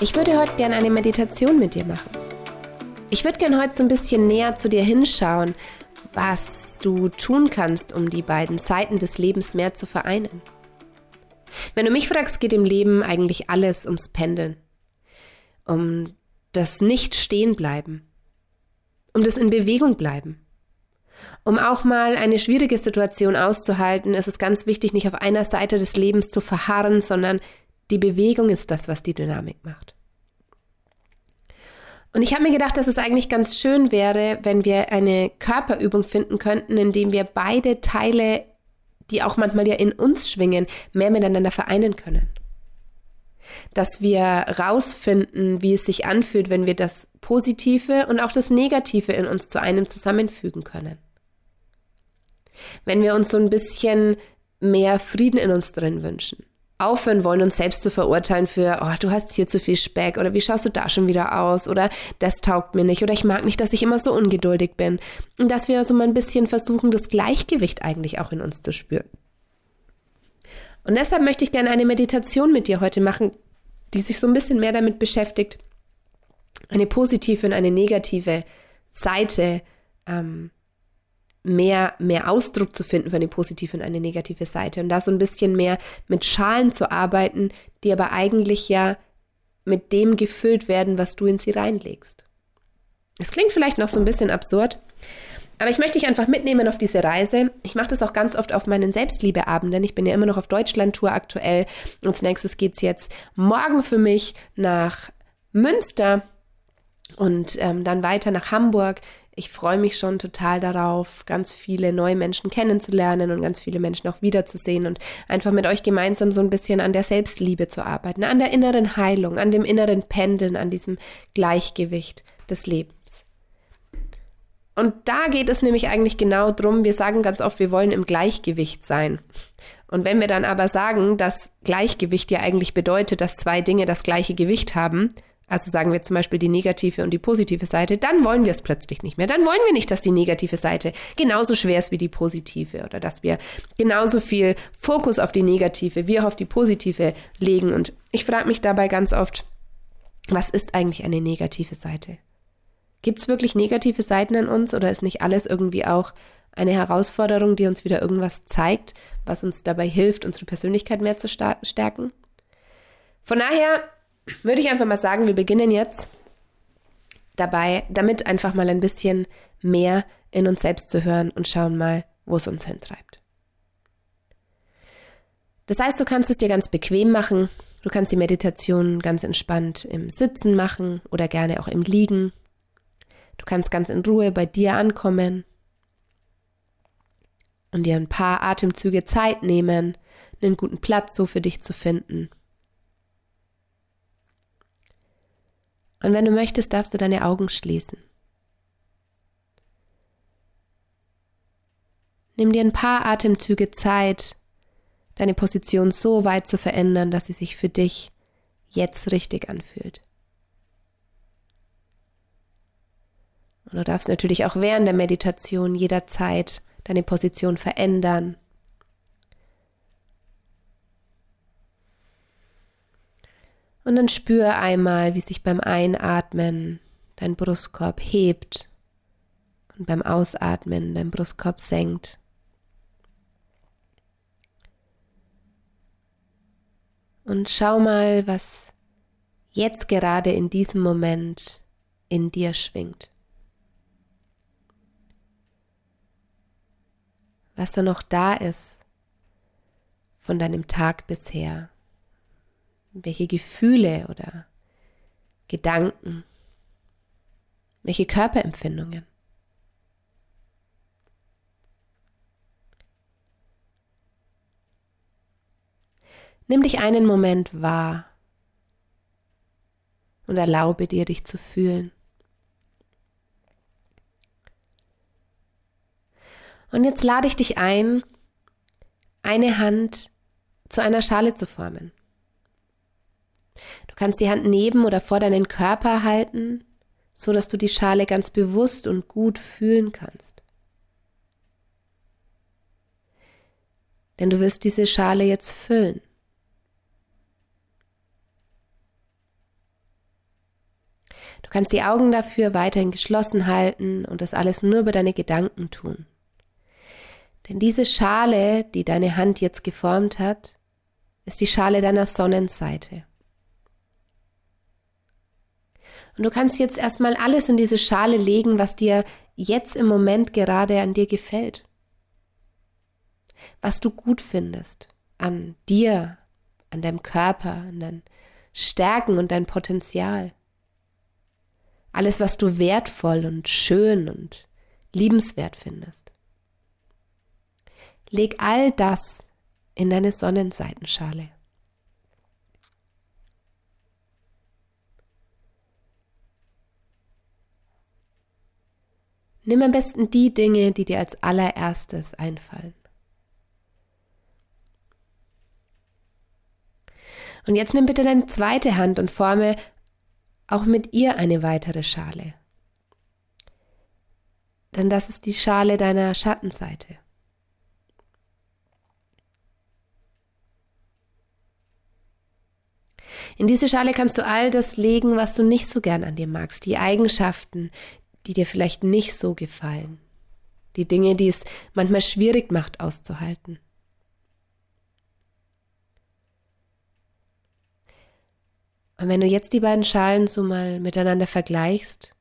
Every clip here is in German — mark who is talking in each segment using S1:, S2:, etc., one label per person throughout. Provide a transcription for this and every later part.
S1: Ich würde heute gerne eine Meditation mit dir machen. Ich würde gerne heute so ein bisschen näher zu dir hinschauen, was du tun kannst, um die beiden Seiten des Lebens mehr zu vereinen. Wenn du mich fragst, geht im Leben eigentlich alles ums Pendeln, um das Nicht stehen bleiben, um das in Bewegung bleiben. Um auch mal eine schwierige Situation auszuhalten, ist es ganz wichtig, nicht auf einer Seite des Lebens zu verharren, sondern die Bewegung ist das, was die Dynamik macht. Und ich habe mir gedacht, dass es eigentlich ganz schön wäre, wenn wir eine Körperübung finden könnten, indem wir beide Teile, die auch manchmal ja in uns schwingen, mehr miteinander vereinen können. Dass wir rausfinden, wie es sich anfühlt, wenn wir das Positive und auch das Negative in uns zu einem zusammenfügen können. Wenn wir uns so ein bisschen mehr Frieden in uns drin wünschen aufhören wollen, uns selbst zu verurteilen für, oh, du hast hier zu viel Speck oder wie schaust du da schon wieder aus oder das taugt mir nicht oder ich mag nicht, dass ich immer so ungeduldig bin. Und dass wir so mal ein bisschen versuchen, das Gleichgewicht eigentlich auch in uns zu spüren. Und deshalb möchte ich gerne eine Meditation mit dir heute machen, die sich so ein bisschen mehr damit beschäftigt, eine positive und eine negative Seite ähm, mehr, mehr Ausdruck zu finden für eine positive und eine negative Seite und da so ein bisschen mehr mit Schalen zu arbeiten, die aber eigentlich ja mit dem gefüllt werden, was du in sie reinlegst. Es klingt vielleicht noch so ein bisschen absurd, aber ich möchte dich einfach mitnehmen auf diese Reise. Ich mache das auch ganz oft auf meinen Selbstliebeabenden. Ich bin ja immer noch auf Deutschland-Tour aktuell. Und als nächstes geht es jetzt morgen für mich nach Münster und ähm, dann weiter nach Hamburg ich freue mich schon total darauf, ganz viele neue Menschen kennenzulernen und ganz viele Menschen auch wiederzusehen und einfach mit euch gemeinsam so ein bisschen an der Selbstliebe zu arbeiten, an der inneren Heilung, an dem inneren Pendeln, an diesem Gleichgewicht des Lebens. Und da geht es nämlich eigentlich genau drum. Wir sagen ganz oft, wir wollen im Gleichgewicht sein. Und wenn wir dann aber sagen, dass Gleichgewicht ja eigentlich bedeutet, dass zwei Dinge das gleiche Gewicht haben, also sagen wir zum Beispiel die negative und die positive Seite, dann wollen wir es plötzlich nicht mehr. Dann wollen wir nicht, dass die negative Seite genauso schwer ist wie die positive oder dass wir genauso viel Fokus auf die negative wie auch auf die positive legen. Und ich frage mich dabei ganz oft, was ist eigentlich eine negative Seite? Gibt es wirklich negative Seiten an uns oder ist nicht alles irgendwie auch eine Herausforderung, die uns wieder irgendwas zeigt, was uns dabei hilft, unsere Persönlichkeit mehr zu stärken? Von daher würde ich einfach mal sagen, wir beginnen jetzt dabei, damit einfach mal ein bisschen mehr in uns selbst zu hören und schauen mal, wo es uns hintreibt. Das heißt, du kannst es dir ganz bequem machen. Du kannst die Meditation ganz entspannt im Sitzen machen oder gerne auch im Liegen. Du kannst ganz in Ruhe bei dir ankommen und dir ein paar Atemzüge Zeit nehmen, einen guten Platz so für dich zu finden. Und wenn du möchtest, darfst du deine Augen schließen. Nimm dir ein paar Atemzüge Zeit, deine Position so weit zu verändern, dass sie sich für dich jetzt richtig anfühlt. Und du darfst natürlich auch während der Meditation jederzeit deine Position verändern Und dann spür einmal, wie sich beim Einatmen dein Brustkorb hebt und beim Ausatmen dein Brustkorb senkt. Und schau mal, was jetzt gerade in diesem Moment in dir schwingt. Was da noch da ist von deinem Tag bisher welche Gefühle oder Gedanken, welche Körperempfindungen. Nimm dich einen Moment wahr und erlaube dir, dich zu fühlen. Und jetzt lade ich dich ein, eine Hand zu einer Schale zu formen kannst die Hand neben oder vor deinen Körper halten, so dass du die Schale ganz bewusst und gut fühlen kannst. Denn du wirst diese Schale jetzt füllen. Du kannst die Augen dafür weiterhin geschlossen halten und das alles nur über deine Gedanken tun. Denn diese Schale, die deine Hand jetzt geformt hat, ist die Schale deiner Sonnenseite. Und du kannst jetzt erstmal alles in diese Schale legen, was dir jetzt im Moment gerade an dir gefällt. Was du gut findest an dir, an deinem Körper, an deinen Stärken und dein Potenzial. Alles, was du wertvoll und schön und liebenswert findest. Leg all das in deine Sonnenseitenschale. Nimm am besten die Dinge, die dir als allererstes einfallen. Und jetzt nimm bitte deine zweite Hand und forme auch mit ihr eine weitere Schale. Denn das ist die Schale deiner Schattenseite. In diese Schale kannst du all das legen, was du nicht so gern an dir magst, die Eigenschaften, die dir vielleicht nicht so gefallen, die Dinge, die es manchmal schwierig macht auszuhalten. Und wenn du jetzt die beiden Schalen so mal miteinander vergleichst,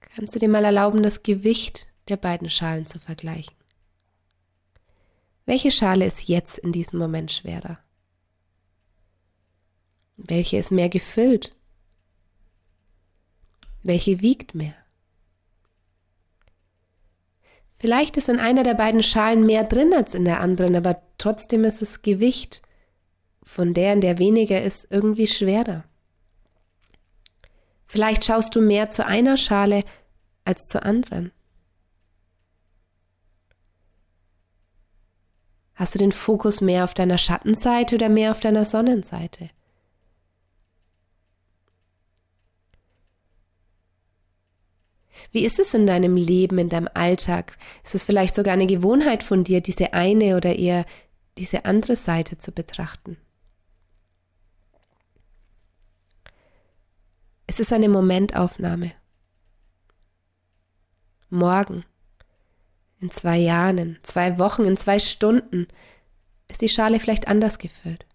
S1: kannst du dir mal erlauben, das Gewicht der beiden Schalen zu vergleichen. Welche Schale ist jetzt in diesem Moment schwerer? Welche ist mehr gefüllt? Welche wiegt mehr? Vielleicht ist in einer der beiden Schalen mehr drin als in der anderen, aber trotzdem ist das Gewicht von der, in der weniger ist, irgendwie schwerer. Vielleicht schaust du mehr zu einer Schale als zur anderen. Hast du den Fokus mehr auf deiner Schattenseite oder mehr auf deiner Sonnenseite? Wie ist es in deinem Leben, in deinem Alltag? Ist es vielleicht sogar eine Gewohnheit von dir, diese eine oder eher diese andere Seite zu betrachten? Es ist eine Momentaufnahme. Morgen, in zwei Jahren, in zwei Wochen, in zwei Stunden ist die Schale vielleicht anders gefüllt.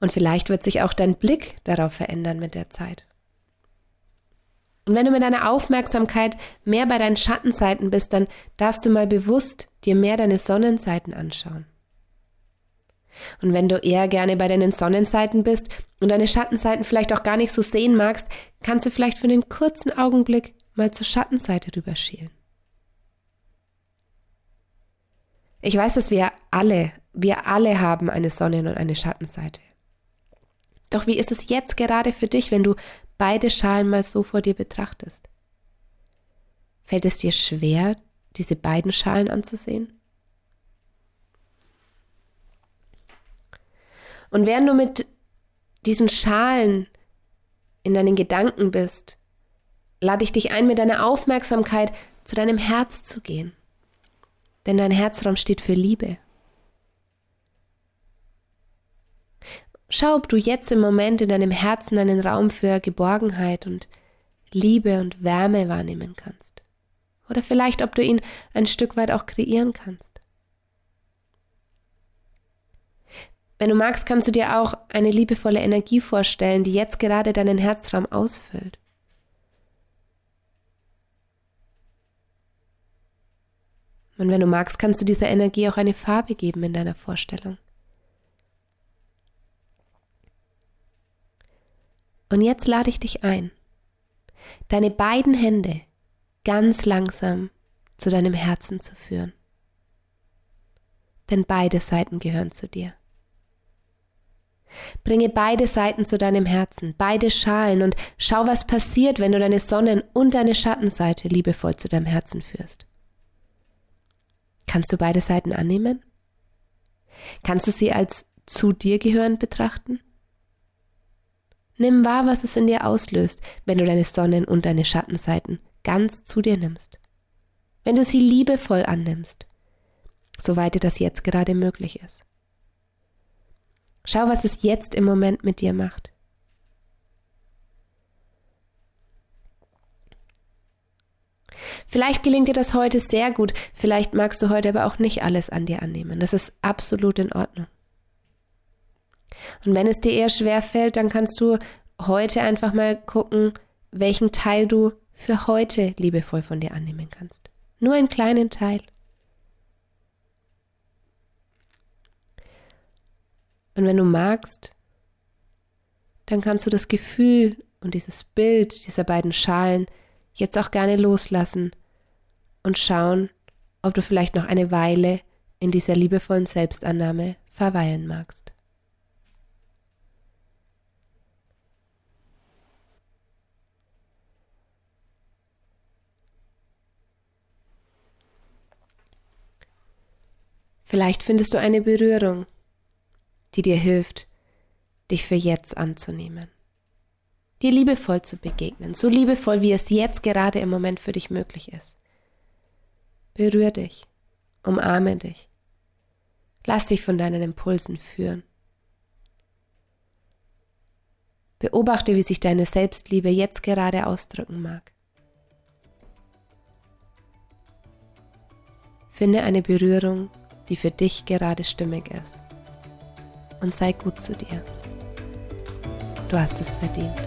S1: Und vielleicht wird sich auch dein Blick darauf verändern mit der Zeit. Und wenn du mit deiner Aufmerksamkeit mehr bei deinen Schattenseiten bist, dann darfst du mal bewusst dir mehr deine Sonnenseiten anschauen. Und wenn du eher gerne bei deinen Sonnenseiten bist und deine Schattenseiten vielleicht auch gar nicht so sehen magst, kannst du vielleicht für einen kurzen Augenblick mal zur Schattenseite rüberschielen. Ich weiß, dass wir alle, wir alle haben eine Sonnen- und eine Schattenseite. Doch wie ist es jetzt gerade für dich, wenn du beide Schalen mal so vor dir betrachtest? Fällt es dir schwer, diese beiden Schalen anzusehen? Und während du mit diesen Schalen in deinen Gedanken bist, lade ich dich ein, mit deiner Aufmerksamkeit zu deinem Herz zu gehen. Denn dein Herzraum steht für Liebe. Schau, ob du jetzt im Moment in deinem Herzen einen Raum für Geborgenheit und Liebe und Wärme wahrnehmen kannst. Oder vielleicht, ob du ihn ein Stück weit auch kreieren kannst. Wenn du magst, kannst du dir auch eine liebevolle Energie vorstellen, die jetzt gerade deinen Herzraum ausfüllt. Und wenn du magst, kannst du dieser Energie auch eine Farbe geben in deiner Vorstellung. Und jetzt lade ich dich ein, deine beiden Hände ganz langsam zu deinem Herzen zu führen. Denn beide Seiten gehören zu dir. Bringe beide Seiten zu deinem Herzen, beide Schalen und schau, was passiert, wenn du deine Sonnen- und deine Schattenseite liebevoll zu deinem Herzen führst. Kannst du beide Seiten annehmen? Kannst du sie als zu dir gehörend betrachten? Nimm wahr, was es in dir auslöst, wenn du deine Sonnen- und deine Schattenseiten ganz zu dir nimmst. Wenn du sie liebevoll annimmst, soweit dir das jetzt gerade möglich ist. Schau, was es jetzt im Moment mit dir macht. Vielleicht gelingt dir das heute sehr gut, vielleicht magst du heute aber auch nicht alles an dir annehmen. Das ist absolut in Ordnung. Und wenn es dir eher schwer fällt, dann kannst du heute einfach mal gucken, welchen Teil du für heute liebevoll von dir annehmen kannst. Nur einen kleinen Teil. Und wenn du magst, dann kannst du das Gefühl und dieses Bild dieser beiden Schalen jetzt auch gerne loslassen und schauen, ob du vielleicht noch eine Weile in dieser liebevollen Selbstannahme verweilen magst. Vielleicht findest du eine Berührung, die dir hilft, dich für jetzt anzunehmen. Dir liebevoll zu begegnen, so liebevoll, wie es jetzt gerade im Moment für dich möglich ist. Berühr dich, umarme dich, lass dich von deinen Impulsen führen. Beobachte, wie sich deine Selbstliebe jetzt gerade ausdrücken mag. Finde eine Berührung, die für dich gerade stimmig ist. Und sei gut zu dir. Du hast es verdient.